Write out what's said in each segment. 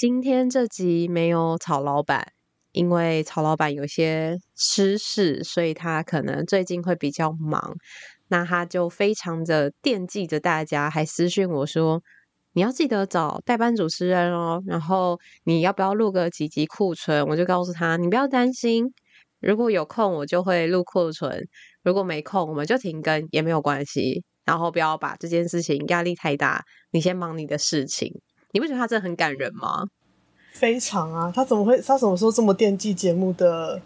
今天这集没有曹老板，因为曹老板有些私事，所以他可能最近会比较忙。那他就非常的惦记着大家，还私讯我说：“你要记得找代班主持人哦。”然后你要不要录个几集库存？我就告诉他：“你不要担心，如果有空我就会录库存，如果没空我们就停更也没有关系。然后不要把这件事情压力太大，你先忙你的事情。”你不觉得他真的很感人吗？非常啊！他怎么会？他什么时候这么惦记节目的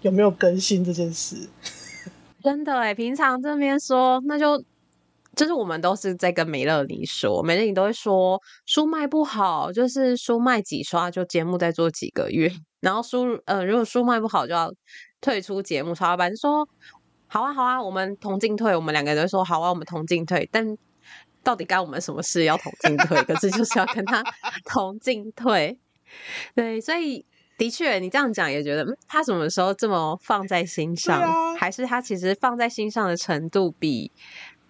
有没有更新这件事？真的哎，平常这边说，那就就是我们都是在跟美乐妮说，美乐妮都会说书卖不好，就是书卖几刷就节目再做几个月，然后书呃如果书卖不好就要退出节目。曹老板说好啊好啊，我们同进退，我们两个人都说好啊，我们同进退，但。到底该我们什么事要同进退？可是就是要跟他同进退，对，所以的确，你这样讲也觉得，嗯，他什么时候这么放在心上？啊、还是他其实放在心上的程度比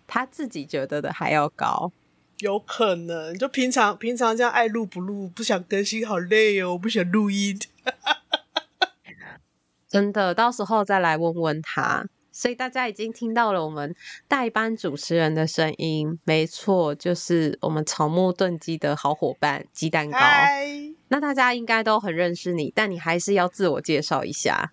他自己觉得的还要高？有可能，就平常平常这样爱录不录，不想更新，好累哦，我不想录音。真的，到时候再来问问他。所以大家已经听到了我们代班主持人的声音，没错，就是我们草木炖鸡的好伙伴鸡蛋糕。Hi 那大家应该都很认识你，但你还是要自我介绍一下。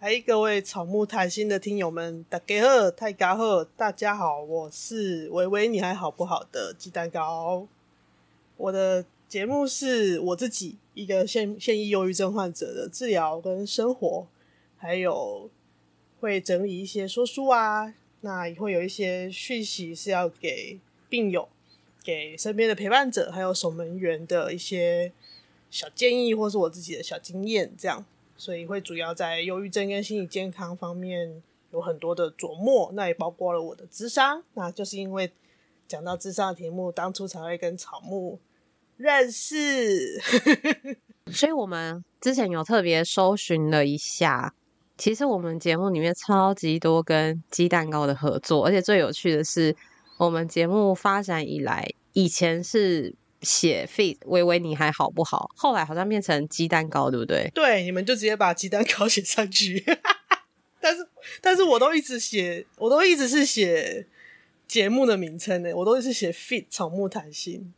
嗨，各位草木谈心的听友们，大家好，大家好，大家好，我是维维，你还好不好的鸡蛋糕。我的节目是我自己一个现现役忧郁症患者的治疗跟生活，还有。会整理一些说书啊，那也会有一些讯息是要给病友、给身边的陪伴者，还有守门员的一些小建议，或是我自己的小经验，这样，所以会主要在忧郁症跟心理健康方面有很多的琢磨，那也包括了我的智商，那就是因为讲到智商的题目，当初才会跟草木认识，所以我们之前有特别搜寻了一下。其实我们节目里面超级多跟鸡蛋糕的合作，而且最有趣的是，我们节目发展以来，以前是写 feat. 微微你还好不好？后来好像变成鸡蛋糕，对不对？对，你们就直接把鸡蛋糕 写上去。但是，但是我都一直写，我都一直是写节目的名称呢，我都是写 feat. 草木谈心。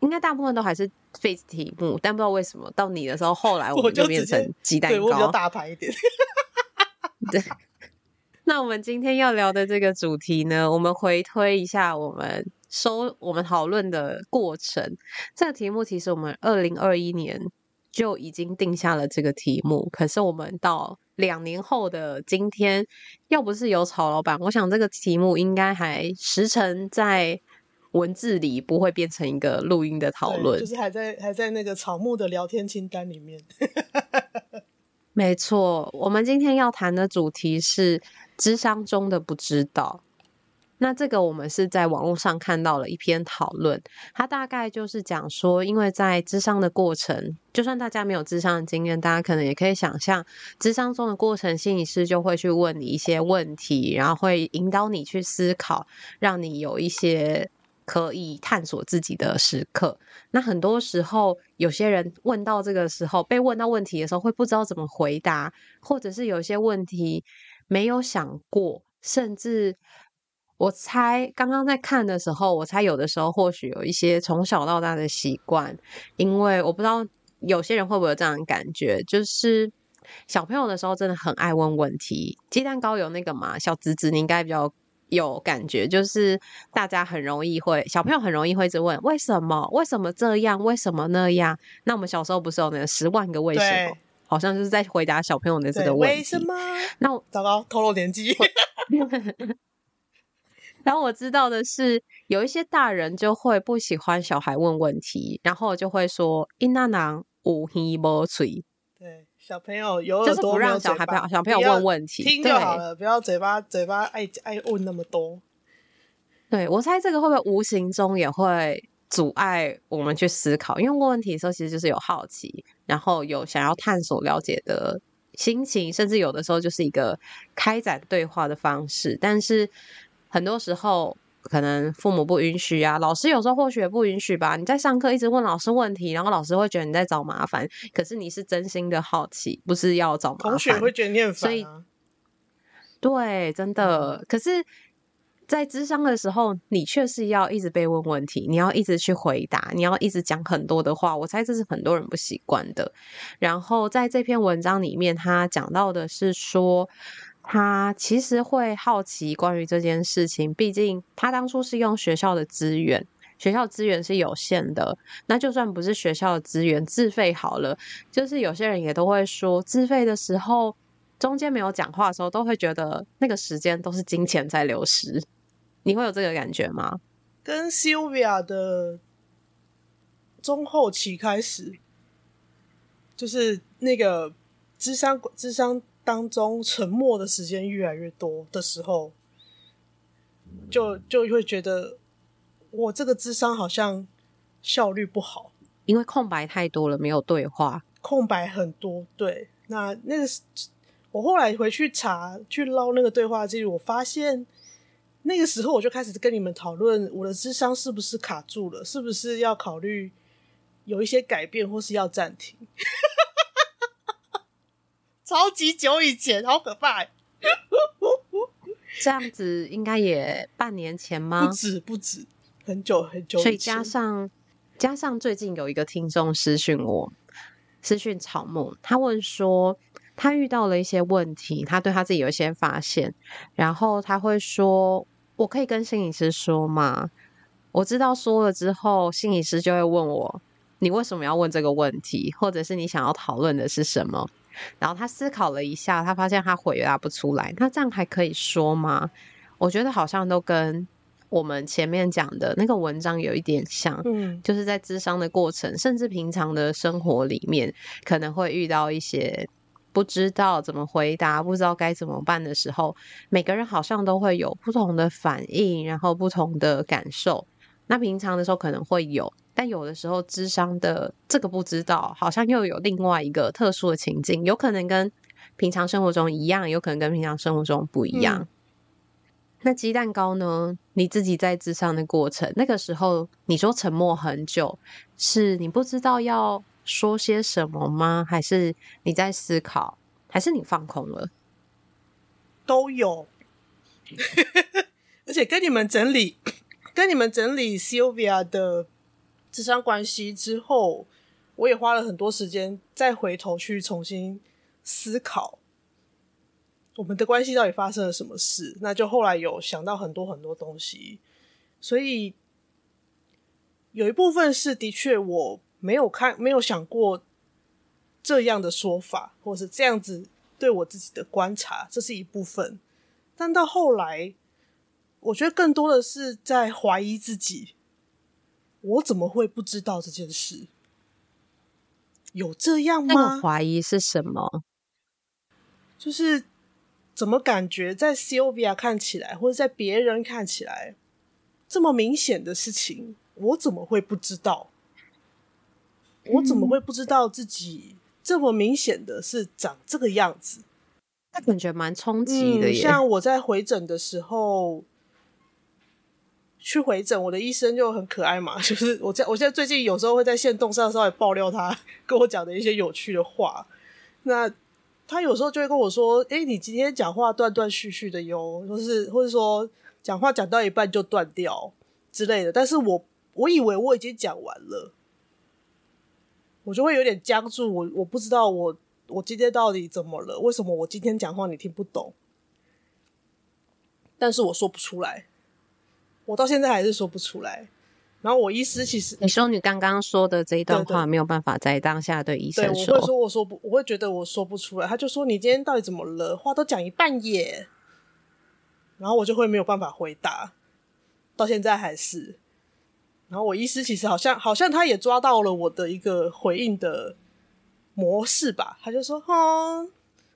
应该大部分都还是 feat. 题目，但不知道为什么到你的时候，后来我们就变成鸡蛋糕，我，对我比较大牌一点。对，那我们今天要聊的这个主题呢，我们回推一下我们收我们讨论的过程。这个题目其实我们二零二一年就已经定下了这个题目，可是我们到两年后的今天，要不是有曹老板，我想这个题目应该还时辰在文字里，不会变成一个录音的讨论，就是还在还在那个草木的聊天清单里面。没错，我们今天要谈的主题是智商中的不知道。那这个我们是在网络上看到了一篇讨论，它大概就是讲说，因为在智商的过程，就算大家没有智商的经验，大家可能也可以想象，智商中的过程，心理师就会去问你一些问题，然后会引导你去思考，让你有一些。可以探索自己的时刻。那很多时候，有些人问到这个时候，被问到问题的时候，会不知道怎么回答，或者是有些问题没有想过，甚至我猜刚刚在看的时候，我猜有的时候或许有一些从小到大的习惯，因为我不知道有些人会不会有这样的感觉，就是小朋友的时候真的很爱问问题。鸡蛋糕有那个嘛？小侄子你应该比较。有感觉，就是大家很容易会，小朋友很容易会一直问为什么？为什么这样？为什么那样？那我们小时候不是有那个十万个为什么？对好像就是在回答小朋友的这个问题。为什么？那我糟糕，透露年纪。然后我知道的是，有一些大人就会不喜欢小孩问问题，然后就会说“因那囊无耳无嘴”。对，小朋友有就是不让小孩小朋友问问题，听就好了，不要嘴巴嘴巴爱爱问那么多。对，我猜这个会不会无形中也会阻碍我们去思考？因为问问题的时候，其实就是有好奇，然后有想要探索了解的心情，甚至有的时候就是一个开展对话的方式。但是很多时候，可能父母不允许啊，老师有时候或许也不允许吧。你在上课一直问老师问题，然后老师会觉得你在找麻烦，可是你是真心的好奇，不是要找麻烦。同学会觉得你很烦啊。所以，对，真的。嗯。可是。在智商的时候，你却是要一直被问问题，你要一直去回答，你要一直讲很多的话。我猜这是很多人不习惯的。然后在这篇文章里面，他讲到的是说，他其实会好奇关于这件事情。毕竟他当初是用学校的资源，学校资源是有限的。那就算不是学校的资源，自费好了。就是有些人也都会说，自费的时候，中间没有讲话的时候，都会觉得那个时间都是金钱在流失。你会有这个感觉吗？跟 Sylvia 的中后期开始，就是那个智商智商当中沉默的时间越来越多的时候，就就会觉得我这个智商好像效率不好，因为空白太多了，没有对话，空白很多。对，那那个我后来回去查去捞那个对话记录，我发现。那个时候我就开始跟你们讨论我的智商是不是卡住了，是不是要考虑有一些改变，或是要暂停。超级久以前，好可怕！这样子应该也半年前吗？不止，不止，很久很久。所以加上加上最近有一个听众私讯我，私讯草木，他问说他遇到了一些问题，他对他自己有一些发现，然后他会说。我可以跟心理师说吗？我知道说了之后，心理师就会问我，你为什么要问这个问题，或者是你想要讨论的是什么？然后他思考了一下，他发现他回答不出来。那这样还可以说吗？我觉得好像都跟我们前面讲的那个文章有一点像，嗯，就是在智商的过程，甚至平常的生活里面，可能会遇到一些。不知道怎么回答，不知道该怎么办的时候，每个人好像都会有不同的反应，然后不同的感受。那平常的时候可能会有，但有的时候智商的这个不知道，好像又有另外一个特殊的情境，有可能跟平常生活中一样，有可能跟平常生活中不一样。嗯、那鸡蛋糕呢？你自己在智商的过程，那个时候你说沉默很久，是你不知道要。说些什么吗？还是你在思考？还是你放空了？都有。而且跟你们整理，跟你们整理 Sylvia 的咨商关系之后，我也花了很多时间再回头去重新思考我们的关系到底发生了什么事。那就后来有想到很多很多东西，所以有一部分是的确我。没有看，没有想过这样的说法，或是这样子对我自己的观察，这是一部分。但到后来，我觉得更多的是在怀疑自己：我怎么会不知道这件事？有这样吗？那个怀疑是什么？就是怎么感觉在 Covia 看起来，或者在别人看起来这么明显的事情，我怎么会不知道？我怎么会不知道自己这么明显的是长这个样子？那感觉蛮冲击的耶。像我在回诊的时候，去回诊，我的医生就很可爱嘛，就是我在我现在最近有时候会在线动上稍微爆料他跟我讲的一些有趣的话。那他有时候就会跟我说：“诶，你今天讲话断断续续的哟，或是或者说讲话讲到一半就断掉之类的。”但是我我以为我已经讲完了。我就会有点僵住，我我不知道我我今天到底怎么了？为什么我今天讲话你听不懂？但是我说不出来，我到现在还是说不出来。然后我医师其实你说你刚刚说的这一段话没有办法在当下对医生说，对，我会说我说不，我会觉得我说不出来。他就说你今天到底怎么了？话都讲一半耶。然后我就会没有办法回答。到现在还是。然后我医师其实好像好像他也抓到了我的一个回应的模式吧，他就说：“哦，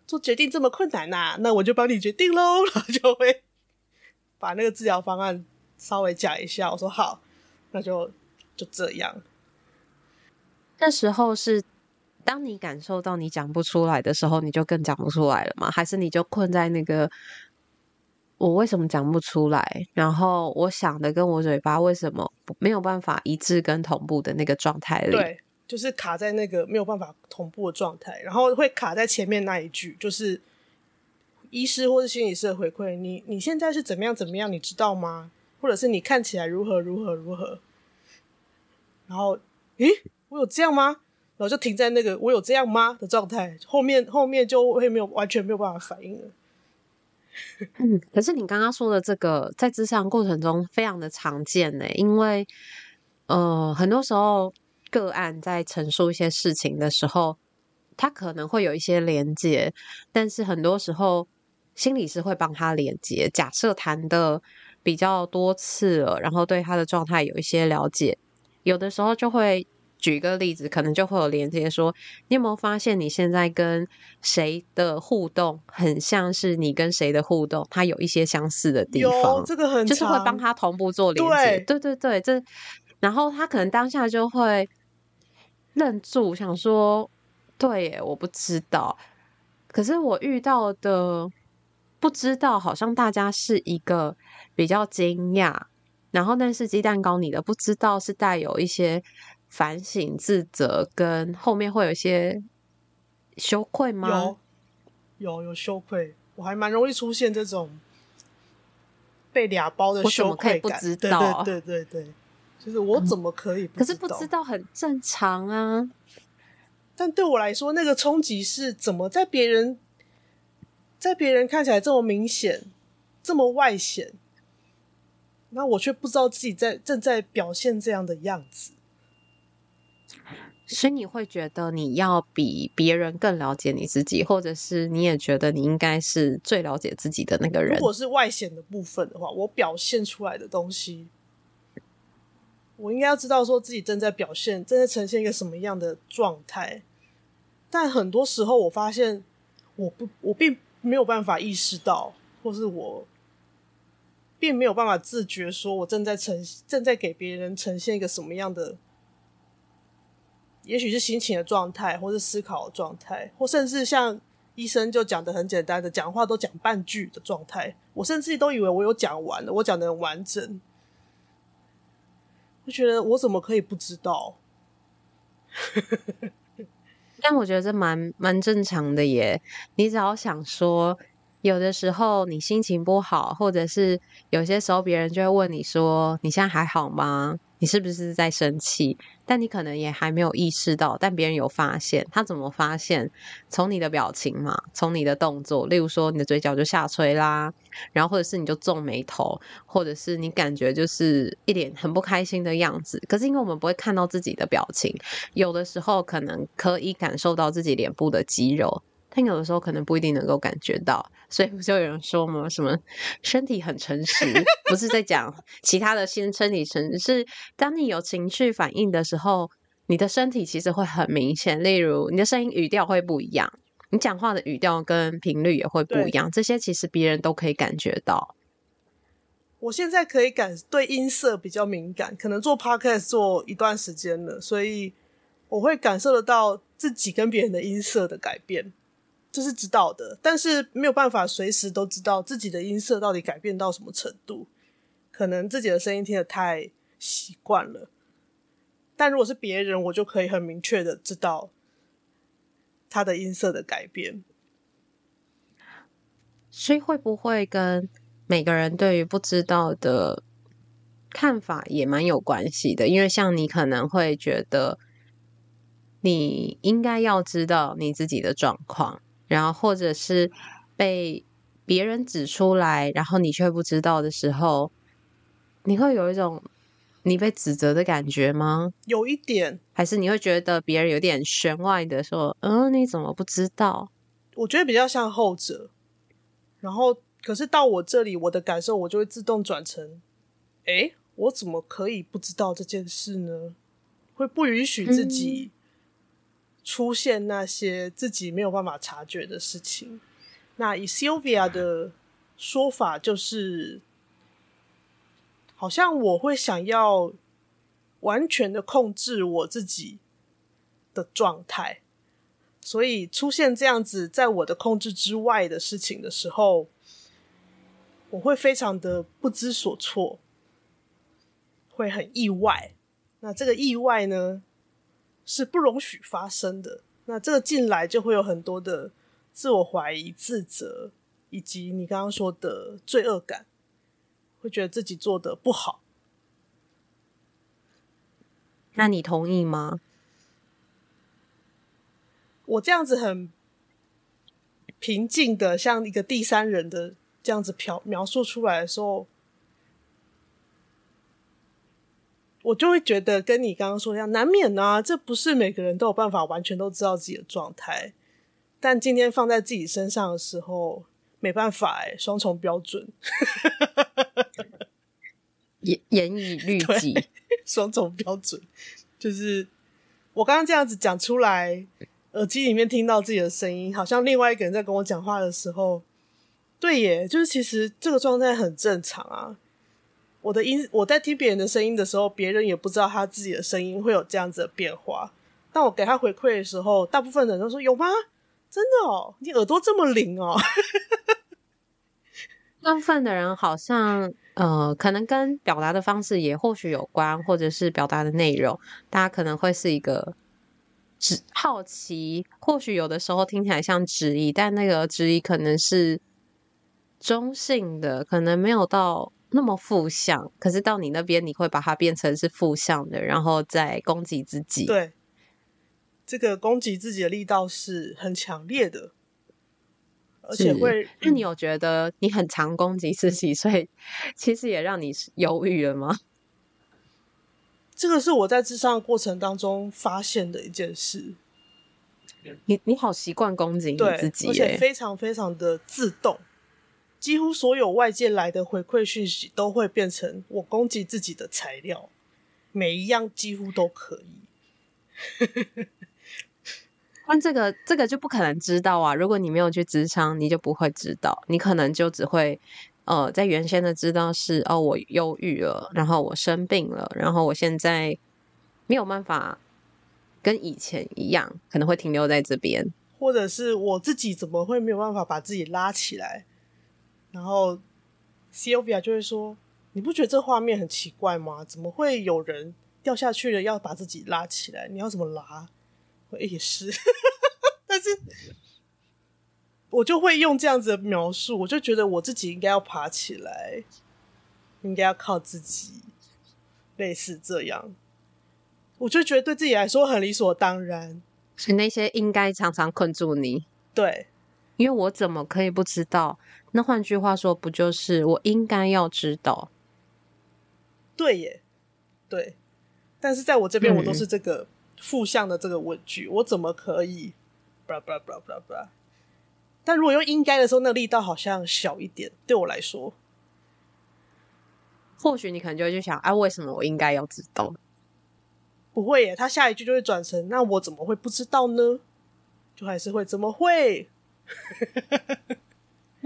做决定这么困难呐、啊，那我就帮你决定喽。”然后就会把那个治疗方案稍微讲一下。我说：“好，那就就这样。”那时候是当你感受到你讲不出来的时候，你就更讲不出来了吗？还是你就困在那个？我为什么讲不出来？然后我想的跟我嘴巴为什么没有办法一致跟同步的那个状态里？对，就是卡在那个没有办法同步的状态，然后会卡在前面那一句，就是医师或是心理师的回馈。你你现在是怎么样怎么样？你知道吗？或者是你看起来如何如何如何？然后，咦，我有这样吗？然后就停在那个我有这样吗的状态，后面后面就会没有完全没有办法反应了。嗯，可是你刚刚说的这个，在咨商过程中非常的常见呢，因为呃，很多时候个案在陈述一些事情的时候，他可能会有一些连接，但是很多时候心理师会帮他连接。假设谈的比较多次了，然后对他的状态有一些了解，有的时候就会。举个例子，可能就会有连接说，你有没有发现你现在跟谁的互动很像是你跟谁的互动？他有一些相似的地方，这个很就是会帮他同步做连接。对对对，这然后他可能当下就会愣住，想说：“对耶，我不知道。”可是我遇到的不知道，好像大家是一个比较惊讶，然后但是鸡蛋糕你的不知道是带有一些。反省、自责，跟后面会有一些羞愧吗？有，有，有羞愧。我还蛮容易出现这种被俩包的羞愧感。我怎么可以不知道？对对对对，就是我怎么可以？可是不知道很正常啊。但对我来说，那个冲击是怎么在别人在别人看起来这么明显、这么外显，那我却不知道自己在正在表现这样的样子。所以你会觉得你要比别人更了解你自己，或者是你也觉得你应该是最了解自己的那个人。如果是外显的部分的话，我表现出来的东西，我应该要知道说自己正在表现，正在呈现一个什么样的状态。但很多时候，我发现我不，我并没有办法意识到，或是我并没有办法自觉，说我正在呈，正在给别人呈现一个什么样的。也许是心情的状态，或是思考的状态，或甚至像医生就讲的很简单的，讲话都讲半句的状态。我甚至都以为我有讲完了，我讲的很完整，就觉得我怎么可以不知道？但我觉得这蛮蛮正常的耶。你只要想说，有的时候你心情不好，或者是有些时候别人就会问你说：“你现在还好吗？”你是不是在生气？但你可能也还没有意识到，但别人有发现。他怎么发现？从你的表情嘛，从你的动作，例如说你的嘴角就下垂啦，然后或者是你就皱眉头，或者是你感觉就是一脸很不开心的样子。可是因为我们不会看到自己的表情，有的时候可能可以感受到自己脸部的肌肉。但有的时候可能不一定能够感觉到，所以不就有人说嘛，什么身体很诚实，不是在讲其他的心身体诚实，是当你有情绪反应的时候，你的身体其实会很明显。例如你的声音语调会不一样，你讲话的语调跟频率也会不一样，这些其实别人都可以感觉到。我现在可以感对音色比较敏感，可能做 podcast 做一段时间了，所以我会感受得到自己跟别人的音色的改变。这是知道的，但是没有办法随时都知道自己的音色到底改变到什么程度。可能自己的声音听得太习惯了，但如果是别人，我就可以很明确的知道他的音色的改变。所以会不会跟每个人对于不知道的看法也蛮有关系的？因为像你可能会觉得你应该要知道你自己的状况。然后，或者是被别人指出来，然后你却不知道的时候，你会有一种你被指责的感觉吗？有一点，还是你会觉得别人有点弦外的说：“嗯，你怎么不知道？”我觉得比较像后者。然后，可是到我这里，我的感受我就会自动转成哎，我怎么可以不知道这件事呢？会不允许自己出现那些自己没有办法察觉的事情。那以 Sylvia 的说法就是，好像我会想要完全的控制我自己的状态，所以出现这样子在我的控制之外的事情的时候，我会非常的不知所措，会很意外。那这个意外呢，是不容许发生的。那这个进来就会有很多的。自我怀疑、自责，以及你刚刚说的罪恶感，会觉得自己做的不好。那你同意吗？我这样子很平静的，像一个第三人的这样子描描述出来的时候，我就会觉得跟你刚刚说一样，难免啊，这不是每个人都有办法完全都知道自己的状态。但今天放在自己身上的时候，没办法哎，双重标准，严严以律 己，双重标准，就是我刚刚这样子讲出来，耳机里面听到自己的声音，好像另外一个人在跟我讲话的时候，对耶，就是其实这个状态很正常啊。我的音，我在听别人的声音的时候，别人也不知道他自己的声音会有这样子的变化。当我给他回馈的时候，大部分人都说有吗？真的哦，你耳朵这么灵哦！大部分的人好像，呃，可能跟表达的方式也或许有关，或者是表达的内容，大家可能会是一个只好奇，或许有的时候听起来像质疑，但那个质疑可能是中性的，可能没有到那么负向。可是到你那边，你会把它变成是负向的，然后再攻击自己。对。这个攻击自己的力道是很强烈的，而且会。那你有觉得你很常攻击自己，所以 其实也让你犹豫了吗？这个是我在智商的过程当中发现的一件事。你你好习惯攻击你自己，而且非常非常的自动，几乎所有外界来的回馈讯息都会变成我攻击自己的材料，每一样几乎都可以。但这个这个就不可能知道啊！如果你没有去职场，你就不会知道。你可能就只会呃，在原先的知道是哦，我忧郁了，然后我生病了，然后我现在没有办法跟以前一样，可能会停留在这边，或者是我自己怎么会没有办法把自己拉起来？然后 Sylvia 就会说：“你不觉得这画面很奇怪吗？怎么会有人掉下去了要把自己拉起来？你要怎么拉？”我也是，但是我就会用这样子的描述，我就觉得我自己应该要爬起来，应该要靠自己，类似这样，我就觉得对自己来说很理所当然。所以那些应该常常困住你，对，因为我怎么可以不知道？那换句话说，不就是我应该要知道？对耶，对，但是在我这边，我都是这个。嗯负向的这个问句，我怎么可以？blah blah blah blah blah。但如果用应该的时候，那个力道好像小一点。对我来说，或许你可能就会去想：啊，为什么我应该要知道？不会耶，他下一句就会转成：那我怎么会不知道呢？就还是会怎么会？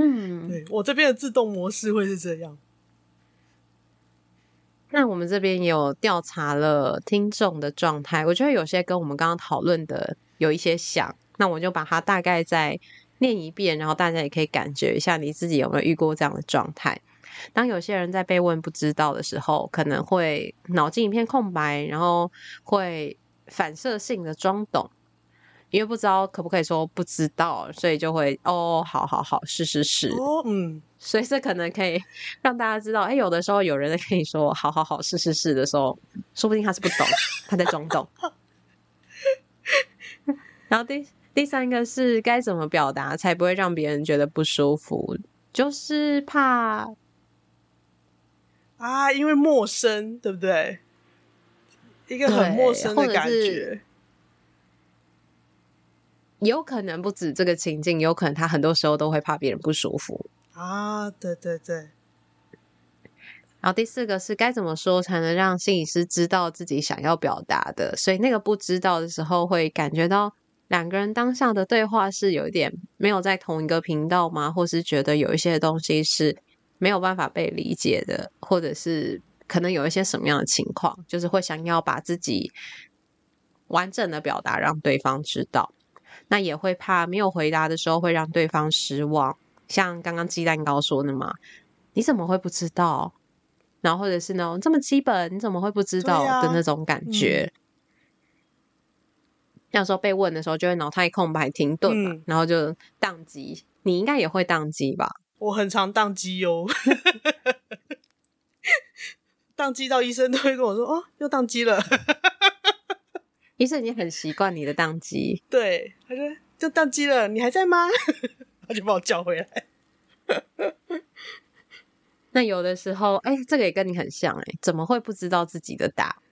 嗯，对，我这边的自动模式会是这样。那我们这边有调查了听众的状态，我觉得有些跟我们刚刚讨论的有一些像，那我就把它大概再念一遍，然后大家也可以感觉一下你自己有没有遇过这样的状态。当有些人在被问不知道的时候，可能会脑筋一片空白，然后会反射性的装懂。因为不知道可不可以说不知道，所以就会哦，好好好，是是是，哦，嗯，所以这可能可以 让大家知道，哎，有的时候有人在跟你说好好好，是是是的时候，说不定他是不懂，他在装懂。然后第第三个是该怎么表达才不会让别人觉得不舒服，就是怕啊，因为陌生，对不对？一个很陌生的感觉。有可能不止这个情境，有可能他很多时候都会怕别人不舒服啊！对对对，然后第四个是该怎么说才能让心理师知道自己想要表达的，所以那个不知道的时候会感觉到两个人当下的对话是有一点没有在同一个频道吗？或是觉得有一些东西是没有办法被理解的，或者是可能有一些什么样的情况，就是会想要把自己完整的表达让对方知道，那也会怕没有回答的时候会让对方失望，像刚刚鸡蛋糕说的嘛，你怎么会不知道？然后或者是那种这么基本，你怎么会不知道的那种感觉？有时候被问的时候，就会脑袋空白停顿嘛，嗯、然后就宕机。你应该也会宕机吧？我很常宕机哟，宕机到医生都会跟我说：“哦，又宕机了。”医生已经很习惯你的宕机，对，他说：“就宕机了，你还在吗？” 他就把我叫回来。那有的时候，哎、欸，这个也跟你很像，哎，怎么会不知道自己的答？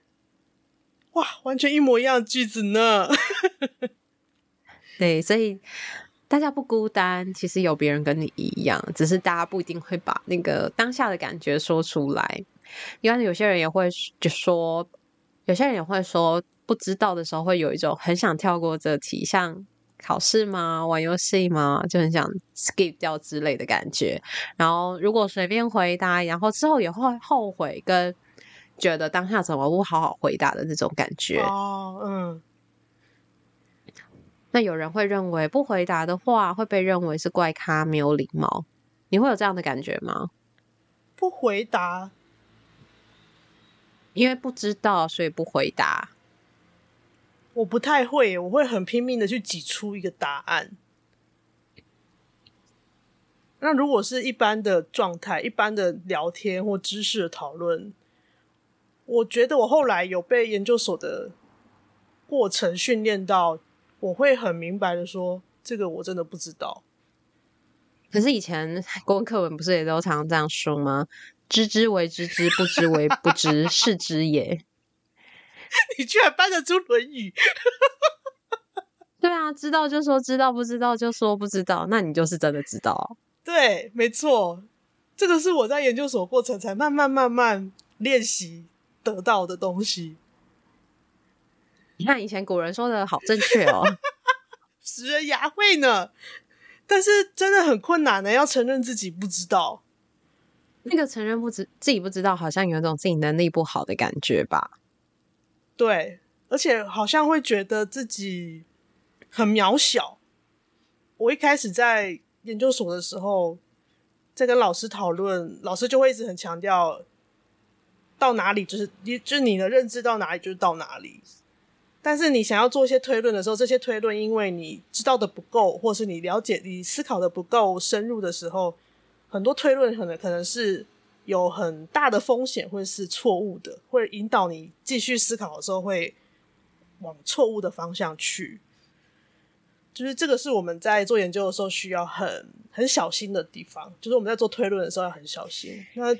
哇，完全一模一样的句子呢。对，所以大家不孤单，其实有别人跟你一样，只是大家不一定会把那个当下的感觉说出来。因为有些人也会就说，有些人也会说，不知道的时候会有一种很想跳过这题，像。考试吗？玩游戏吗？就很想 skip 掉之类的感觉。然后如果随便回答，然后之后也会后悔，跟觉得当下怎么不好好回答的那种感觉。哦，嗯。那有人会认为不回答的话会被认为是怪咖，没有礼貌。你会有这样的感觉吗？不回答，因为不知道，所以不回答。我不太会，我会很拼命的去挤出一个答案。那如果是一般的状态、一般的聊天或知识的讨论，我觉得我后来有被研究所的过程训练到，我会很明白的说，这个我真的不知道。可是以前国文课文不是也都常常这样说吗？知之为知之，不知为不知，是知也。你居然搬得出《论语》？对啊，知道就说知道，不知道就说不知道，那你就是真的知道。对，没错，这个是我在研究所过程才慢慢慢慢练习得到的东西。你看以前古人说的好正确哦，使人牙慧呢。但是真的很困难的，要承认自己不知道。那个承认不知自己不知道，好像有种自己能力不好的感觉吧。对，而且好像会觉得自己很渺小。我一开始在研究所的时候，在跟老师讨论，老师就会一直很强调，到哪里就是你，就你的认知到哪里就是到哪里。但是你想要做一些推论的时候，这些推论因为你知道的不够，或是你了解、你思考的不够深入的时候，很多推论可能可能是。有很大的风险，会是错误的，会引导你继续思考的时候会往错误的方向去。就是这个是我们在做研究的时候需要很很小心的地方，就是我们在做推论的时候要很小心。那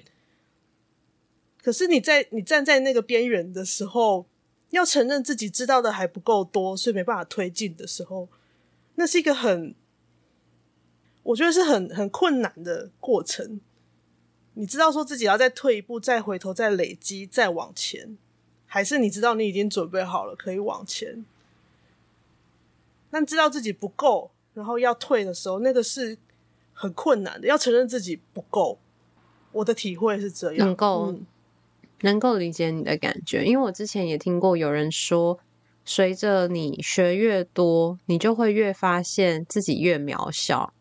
可是你在你站在那个边缘的时候，要承认自己知道的还不够多，所以没办法推进的时候，那是一个很，我觉得是很很困难的过程。你知道说自己要再退一步，再回头，再累积，再往前，还是你知道你已经准备好了可以往前？但知道自己不够，然后要退的时候，那个是很困难的。要承认自己不够，我的体会是这样。能够、嗯、能够理解你的感觉，因为我之前也听过有人说，随着你学越多，你就会越发现自己越渺小。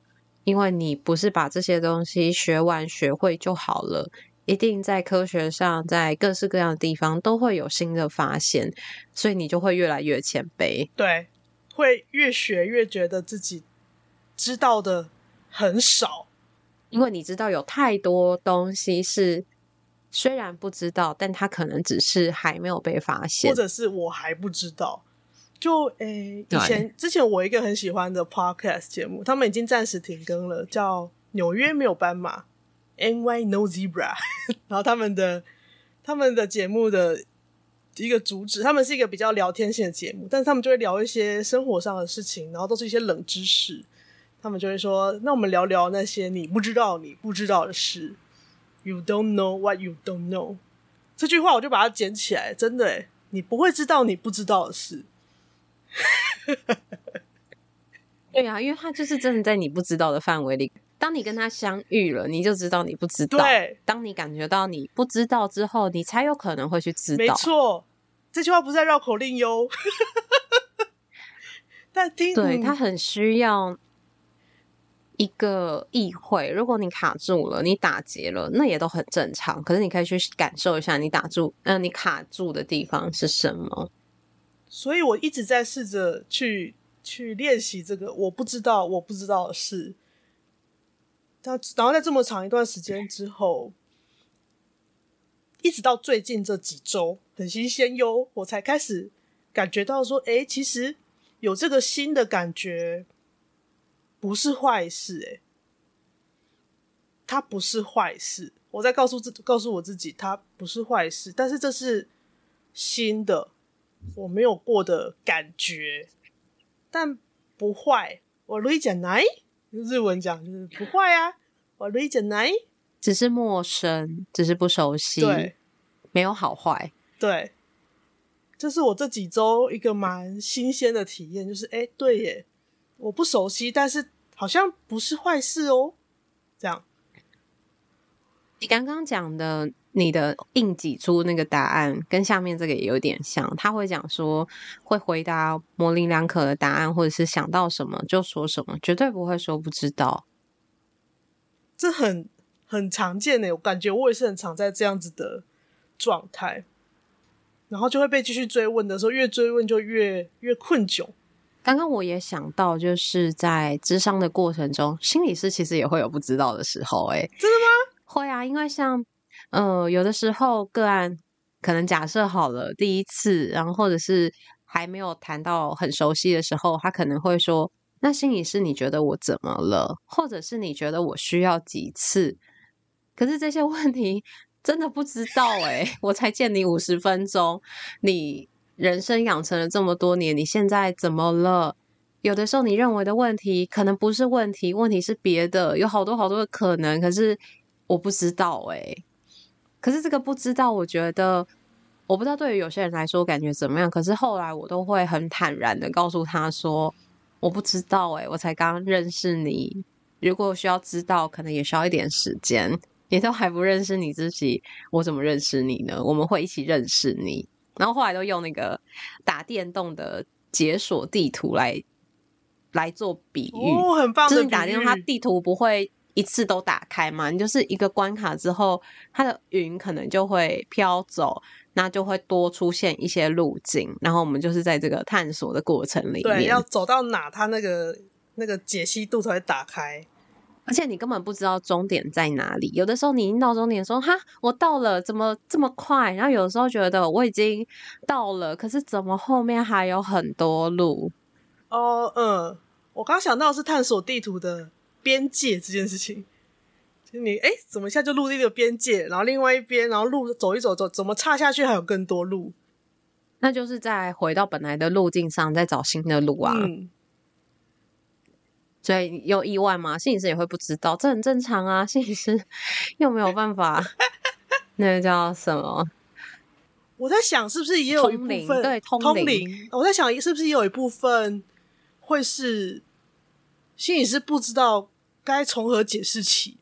因为你不是把这些东西学完学会就好了，一定在科学上，在各式各样的地方都会有新的发现，所以你就会越来越谦卑。对，会越学越觉得自己知道的很少，因为你知道有太多东西是虽然不知道，但它可能只是还没有被发现，或者是我还不知道。就诶、欸，以前之前我一个很喜欢的 podcast 节目，他们已经暂时停更了，叫《纽约没有斑马》（NY No Zebra）。然后他们的他们的节目的一个主旨，他们是一个比较聊天性的节目，但是他们就会聊一些生活上的事情，然后都是一些冷知识。他们就会说：“那我们聊聊那些你不知道、你不知道的事。” You don't know what you don't know。这句话我就把它捡起来，真的，你不会知道你不知道的事。对啊，因为他就是真的在你不知道的范围里。当你跟他相遇了，你就知道你不知道。对，当你感觉到你不知道之后，你才有可能会去知道。没错，这句话不是在绕口令哟。但听对，他很需要一个意会。如果你卡住了，你打结了，那也都很正常。可是你可以去感受一下，你打住，嗯、呃，你卡住的地方是什么？所以我一直在试着去去练习这个我不知道我不知道的事。他然后在这么长一段时间之后，一直到最近这几周很新鲜哟，我才开始感觉到说，哎，其实有这个新的感觉不是坏事，哎，它不是坏事。我在告诉自告诉我自己，它不是坏事，但是这是新的，我没有过的感觉，但不坏。我理解来。日文讲就是不坏啊，我理解来，只是陌生，只是不熟悉，对，没有好坏，对，这是我这几周一个蛮新鲜的体验，就是哎，对耶，我不熟悉，但是好像不是坏事哦，这样。你刚刚讲的。你的硬挤出那个答案，跟下面这个也有点像。他会讲说，会回答模棱两可的答案，或者是想到什么就说什么，绝对不会说不知道。这很很常见的，我感觉我也是很常在这样子的状态，然后就会被继续追问的时候，越追问就越越困窘。刚刚我也想到，就是在智商的过程中，心理师其实也会有不知道的时候。哎，真的吗？会啊，因为像。呃，有的时候个案可能假设好了第一次，然后或者是还没有谈到很熟悉的时候，他可能会说：“那心理师，你觉得我怎么了？或者是你觉得我需要几次？”可是这些问题真的不知道诶，我才见你五十分钟，你人生养成了这么多年，你现在怎么了？有的时候你认为的问题可能不是问题，问题是别的，有好多好多的可能，可是我不知道诶。可是这个不知道，我觉得我不知道对于有些人来说感觉怎么样。可是后来我都会很坦然的告诉他说：“我不知道，欸，诶，我才刚认识你。如果需要知道，可能也需要一点时间。你都还不认识你自己，我怎么认识你呢？我们会一起认识你。然后后来都用那个打电动的解锁地图来来做比喻，哦，很棒的。就是你打电动，它地图不会。”一次都打开嘛？你就是一个关卡之后，它的云可能就会飘走，那就会多出现一些路径，然后我们就是在这个探索的过程里面，对，要走到哪，它那个那个解析度才会打开，而且你根本不知道终点在哪里。有的时候你一到终点说哈，我到了，怎么这么快？然后有的时候觉得我已经到了，可是怎么后面还有很多路？哦，嗯，我刚想到是探索地图的。边界这件事情，就你哎，怎么一下就陆地的边界，然后另外一边，然后路走一走走，怎么岔下去还有更多路？那就是再回到本来的路径上，再找新的路啊。嗯，所以有意外吗？心理师也会不知道，这很正常啊。心理师又没有办法，那个叫什么？我在想，是不是也有一部分通灵？对，通灵。通灵。我在想，是不是也有一部分会是心理师不知道。该从何解释起？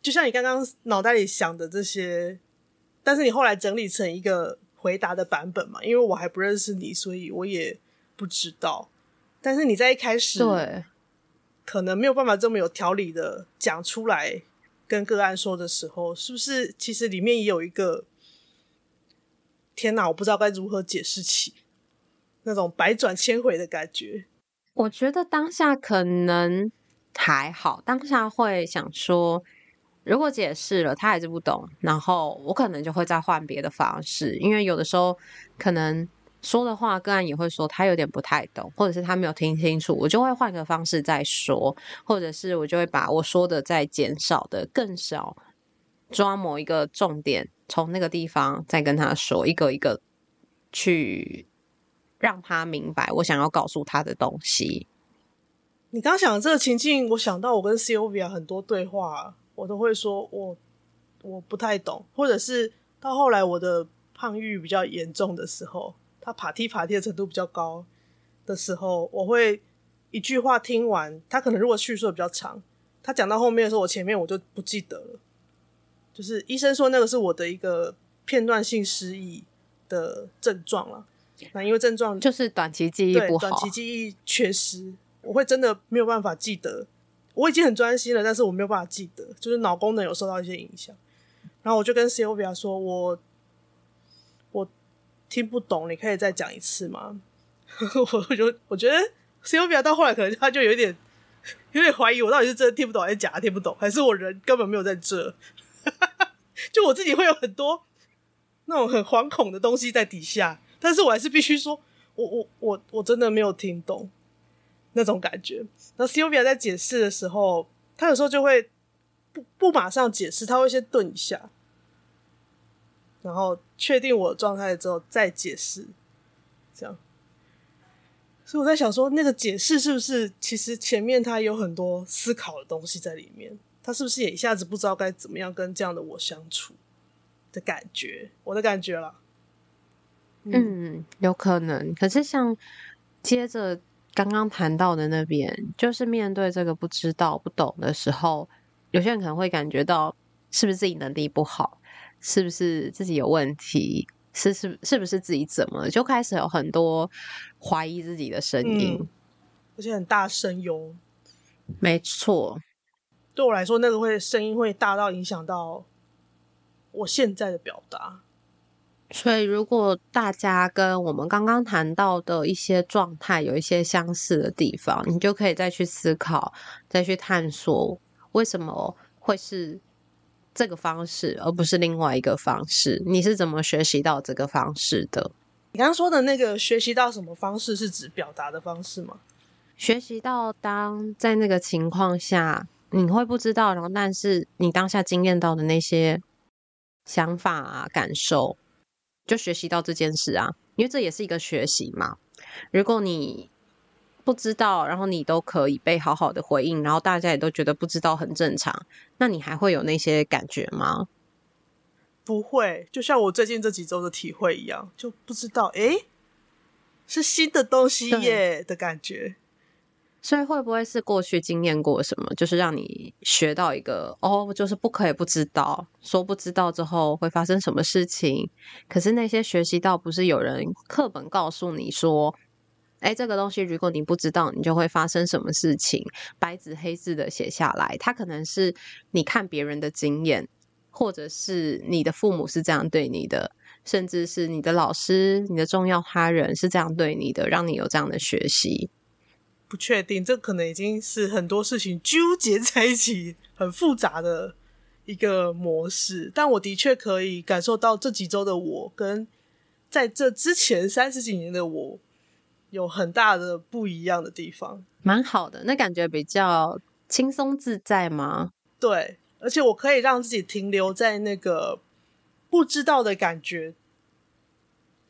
就像你刚刚脑袋里想的这些，但是你后来整理成一个回答的版本嘛？因为我还不认识你，所以我也不知道。但是你在一开始，对，可能没有办法这么有条理的讲出来，跟个案说的时候，是不是其实里面也有一个天哪，我不知道该如何解释起那种百转千回的感觉？我觉得当下可能。还好，当下会想说，如果解释了他还是不懂，然后我可能就会再换别的方式，因为有的时候可能说的话，个案也会说他有点不太懂，或者是他没有听清楚，我就会换个方式再说，或者是我就会把我说的再减少的更少，抓某一个重点，从那个地方再跟他说，一个一个去让他明白我想要告诉他的东西。你刚刚讲的这个情境，我想到我跟 Sylvia 很多对话，我都会说，我我不太懂，或者是到后来我的胖郁比较严重的时候，他爬梯爬梯的程度比较高的时候，我会一句话听完，他可能如果叙述的比较长，他讲到后面的时候，我前面我就不记得了。就是医生说那个是我的一个片段性失忆的症状了。那因为症状就是短期记忆不好，短期记忆缺失，我会真的没有办法记得。我已经很专心了，但是我没有办法记得，就是脑功能有受到一些影响。然后我就跟 Sylvia 说：“我我听不懂，你可以再讲一次吗？” 我就我觉得 Sylvia 到后来可能他就有点 有点怀疑我到底是真的听不懂还是假的听不懂，还是我人根本没有在这。就我自己会有很多那种很惶恐的东西在底下，但是我还是必须说，我我我我真的没有听懂。那种感觉，那 Sylvia 在解释的时候，他有时候就会不不马上解释，他会先顿一下，然后确定我的状态之后再解释，这样。所以我在想说，那个解释是不是其实前面他有很多思考的东西在里面？他是不是也一下子不知道该怎么样跟这样的我相处的感觉？我的感觉啦。嗯，嗯，有可能。可是像接着。刚刚谈到的那边，就是面对这个不知道、不懂的时候，有些人可能会感觉到，是不是自己能力不好，是不是自己有问题，是是是不是自己怎么了，就开始有很多怀疑自己的声音，嗯、而且很大声哟。没错，对我来说，那个会声音会大到影响到我现在的表达。所以，如果大家跟我们刚刚谈到的一些状态有一些相似的地方，你就可以再去思考，再去探索，为什么会是这个方式，而不是另外一个方式？你是怎么学习到这个方式的？你刚刚说的那个学习到什么方式，是指表达的方式吗？学习到当在那个情况下，你会不知道，然后但是你当下经验到的那些想法啊、感受。就学习到这件事啊，因为这也是一个学习嘛。如果你不知道，然后你都可以被好好的回应，然后大家也都觉得不知道很正常，那你还会有那些感觉吗？不会，就像我最近这几周的体会一样，就不知道，诶，是新的东西耶的感觉。所以会不会是过去经验过什么，就是让你学到一个哦，就是不可以不知道，说不知道之后会发生什么事情。可是那些学习到不是有人课本告诉你说，哎，这个东西如果你不知道，你就会发生什么事情，白纸黑字的写下来。它可能是你看别人的经验，或者是你的父母是这样对你的，甚至是你的老师、你的重要他人是这样对你的，让你有这样的学习。不确定，这可能已经是很多事情纠结在一起，很复杂的一个模式。但我的确可以感受到这几周的我，跟在这之前三十几年的我有很大的不一样的地方。蛮好的，那感觉比较轻松自在吗？对，而且我可以让自己停留在那个不知道的感觉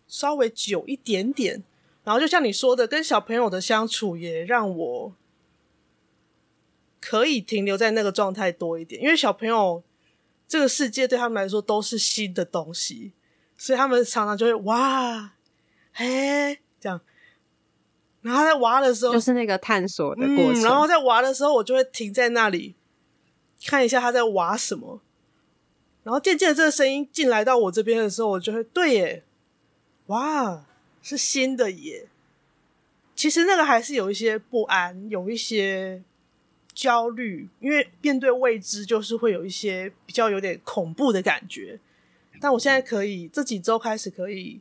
稍微久一点点。然后就像你说的，跟小朋友的相处也让我可以停留在那个状态多一点，因为小朋友这个世界对他们来说都是新的东西，所以他们常常就会哇，嘿，这样。然后在挖的时候，就是那个探索的过程。嗯，然后在挖的时候，我就会停在那里看一下他在挖什么。然后渐渐的这个声音进来到我这边的时候，我就会对耶，哇。是新的耶，其实那个还是有一些不安，有一些焦虑，因为面对未知，就是会有一些比较有点恐怖的感觉。但我现在可以这几周开始可以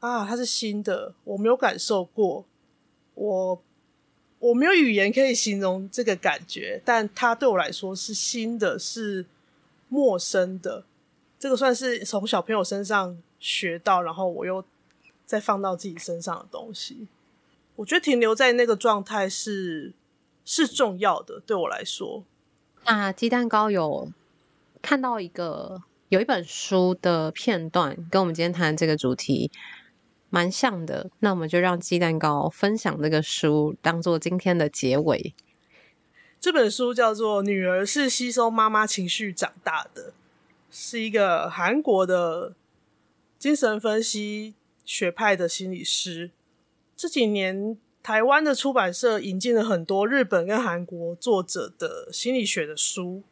啊，它是新的，我没有感受过，我我没有语言可以形容这个感觉，但它对我来说是新的，是陌生的。这个算是从小朋友身上学到，然后我又。再放到自己身上的东西，我觉得停留在那个状态是是重要的，对我来说。那鸡蛋糕有看到一个有一本书的片段，跟我们今天谈这个主题蛮像的。那我们就让鸡蛋糕分享这个书，当做今天的结尾。这本书叫做《女儿是吸收妈妈情绪长大的》，是一个韩国的精神分析学派的心理师。这几年，台湾的出版社引进了很多日本跟韩国作者的心理学的书，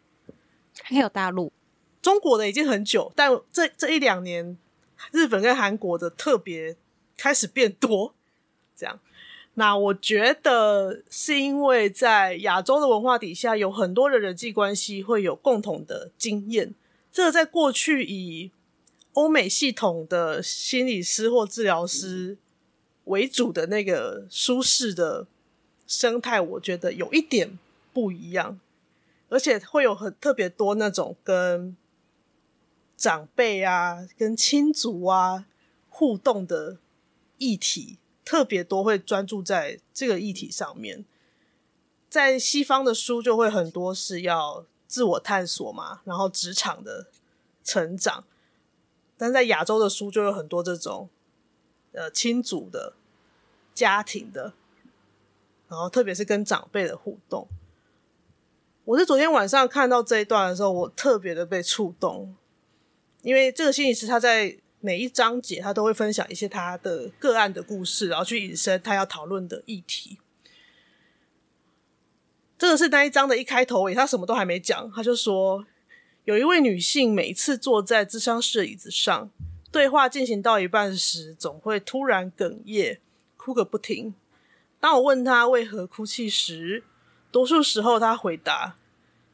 还有大陆、中国的已经很久，但这这一两年，日本跟韩国的特别开始变多。这样，那我觉得是因为在亚洲的文化底下，有很多的人际关系会有共同的经验。这个在过去以欧美系统的心理师或治疗师为主的那个舒适的生态，我觉得有一点不一样，而且会有很特别多那种跟长辈啊、跟亲族啊互动的议题。特别多会专注在这个议题上面，在西方的书就会很多是要自我探索嘛，然后职场的成长，但在亚洲的书就有很多这种呃亲族的、家庭的，然后特别是跟长辈的互动。我是昨天晚上看到这一段的时候，我特别的被触动，因为这个心理师他在。每一章节，他都会分享一些他的个案的故事，然后去引申他要讨论的议题。这个是那一章的一开头，他什么都还没讲，他就说，有一位女性每次坐在智商室的椅子上，对话进行到一半时，总会突然哽咽，哭个不停。当我问她为何哭泣时，多数时候她回答：“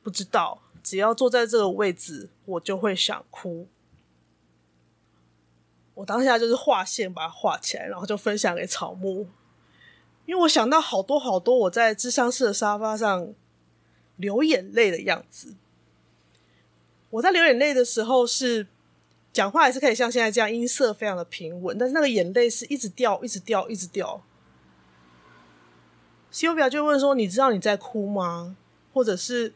不知道，只要坐在这个位置，我就会想哭。”我当下就是画线把它画起来，然后就分享给草木，因为我想到好多好多我在智商室的沙发上流眼泪的样子。我在流眼泪的时候是讲话还是可以像现在这样音色非常的平稳，但是那个眼泪是一直掉，一直掉，一直掉。西欧表就问说：“你知道你在哭吗？或者是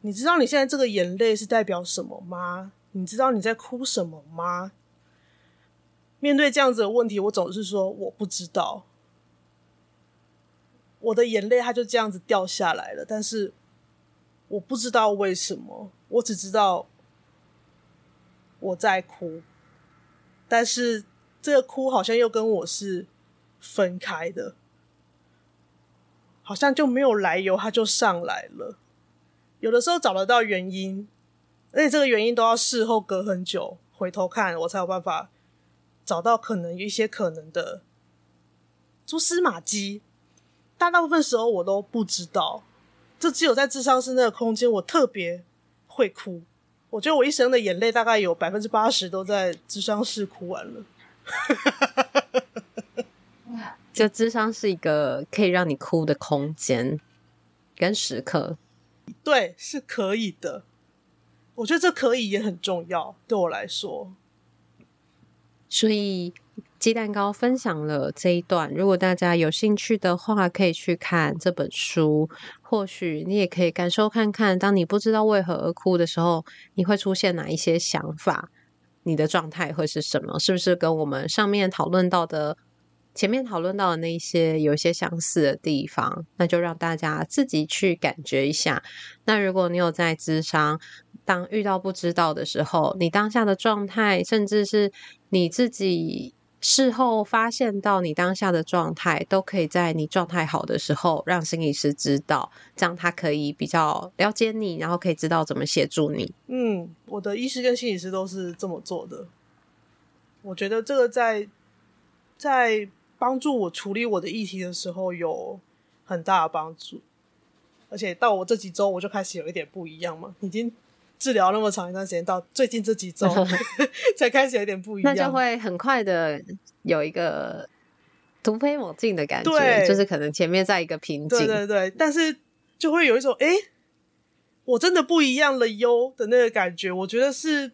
你知道你现在这个眼泪是代表什么吗？你知道你在哭什么吗？”面对这样子的问题，我总是说我不知道，我的眼泪它就这样子掉下来了，但是我不知道为什么，我只知道我在哭，但是这个哭好像又跟我是分开的，好像就没有来由，它就上来了。有的时候找得到原因，而且这个原因都要事后隔很久回头看，我才有办法。找到可能一些可能的蛛丝马迹，但大部分时候我都不知道。就只有在智商室那个空间，我特别会哭。我觉得我一生的眼泪大概有百分之八十都在智商室哭完了。就智商是一个可以让你哭的空间跟时刻，对，是可以的。我觉得这可以也很重要，对我来说。所以鸡蛋糕分享了这一段，如果大家有兴趣的话，可以去看这本书。或许你也可以感受看看，当你不知道为何而哭的时候，你会出现哪一些想法？你的状态会是什么？是不是跟我们上面讨论到的、前面讨论到的那些有一些相似的地方？那就让大家自己去感觉一下。那如果你有在咨商，当遇到不知道的时候，你当下的状态，甚至是你自己事后发现到你当下的状态，都可以在你状态好的时候让心理师知道，这样他可以比较了解你，然后可以知道怎么协助你。嗯，我的医师跟心理师都是这么做的。我觉得这个在在帮助我处理我的议题的时候有很大的帮助，而且到我这几周我就开始有一点不一样嘛，已经。治疗那么长一段时间，到最近这几周 才开始有点不一样，那就会很快的有一个突飞猛进的感觉，就是可能前面在一个瓶颈，对对对，但是就会有一种哎、欸，我真的不一样了哟的那个感觉，我觉得是，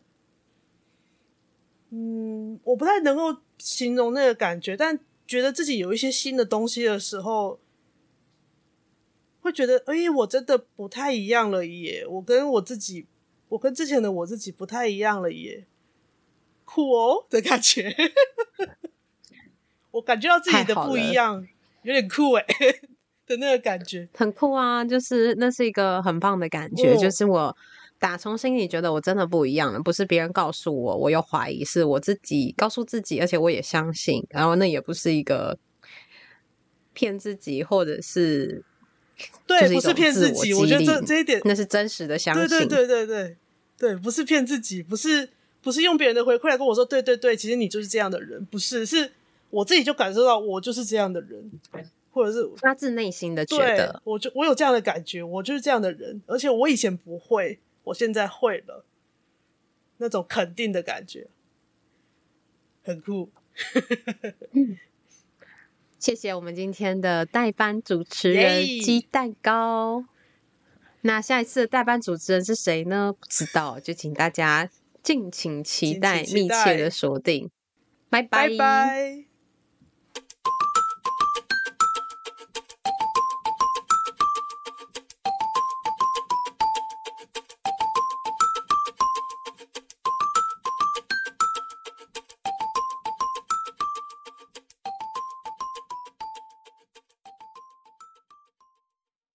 嗯，我不太能够形容那个感觉，但觉得自己有一些新的东西的时候。会觉得哎、欸，我真的不太一样了耶，我跟我自己。我跟之前的我自己不太一样了耶，酷哦的感觉，我感觉到自己的不一样，有点酷哎的那个感觉，很酷啊！就是那是一个很棒的感觉，哦、就是我打从心里觉得我真的不一样了，不是别人告诉我，我又怀疑，是我自己告诉自己，而且我也相信，然后那也不是一个骗自己，或者是 对，不是骗自己，我觉得这这一点那是真实的相信，对对对对对对，不是骗自己，不是不是用别人的回馈来跟我说，对对对，其实你就是这样的人，不是，是我自己就感受到我就是这样的人。或者是发自内心的觉得，我就我有这样的感觉，我就是这样的人，而且我以前不会，我现在会了，那种肯定的感觉，很酷。嗯，谢谢我们今天的代班主持人鸡蛋糕。那下一次的代班主持人是谁呢？不知道，就请大家敬请期待，密切的锁定。拜拜。拜拜。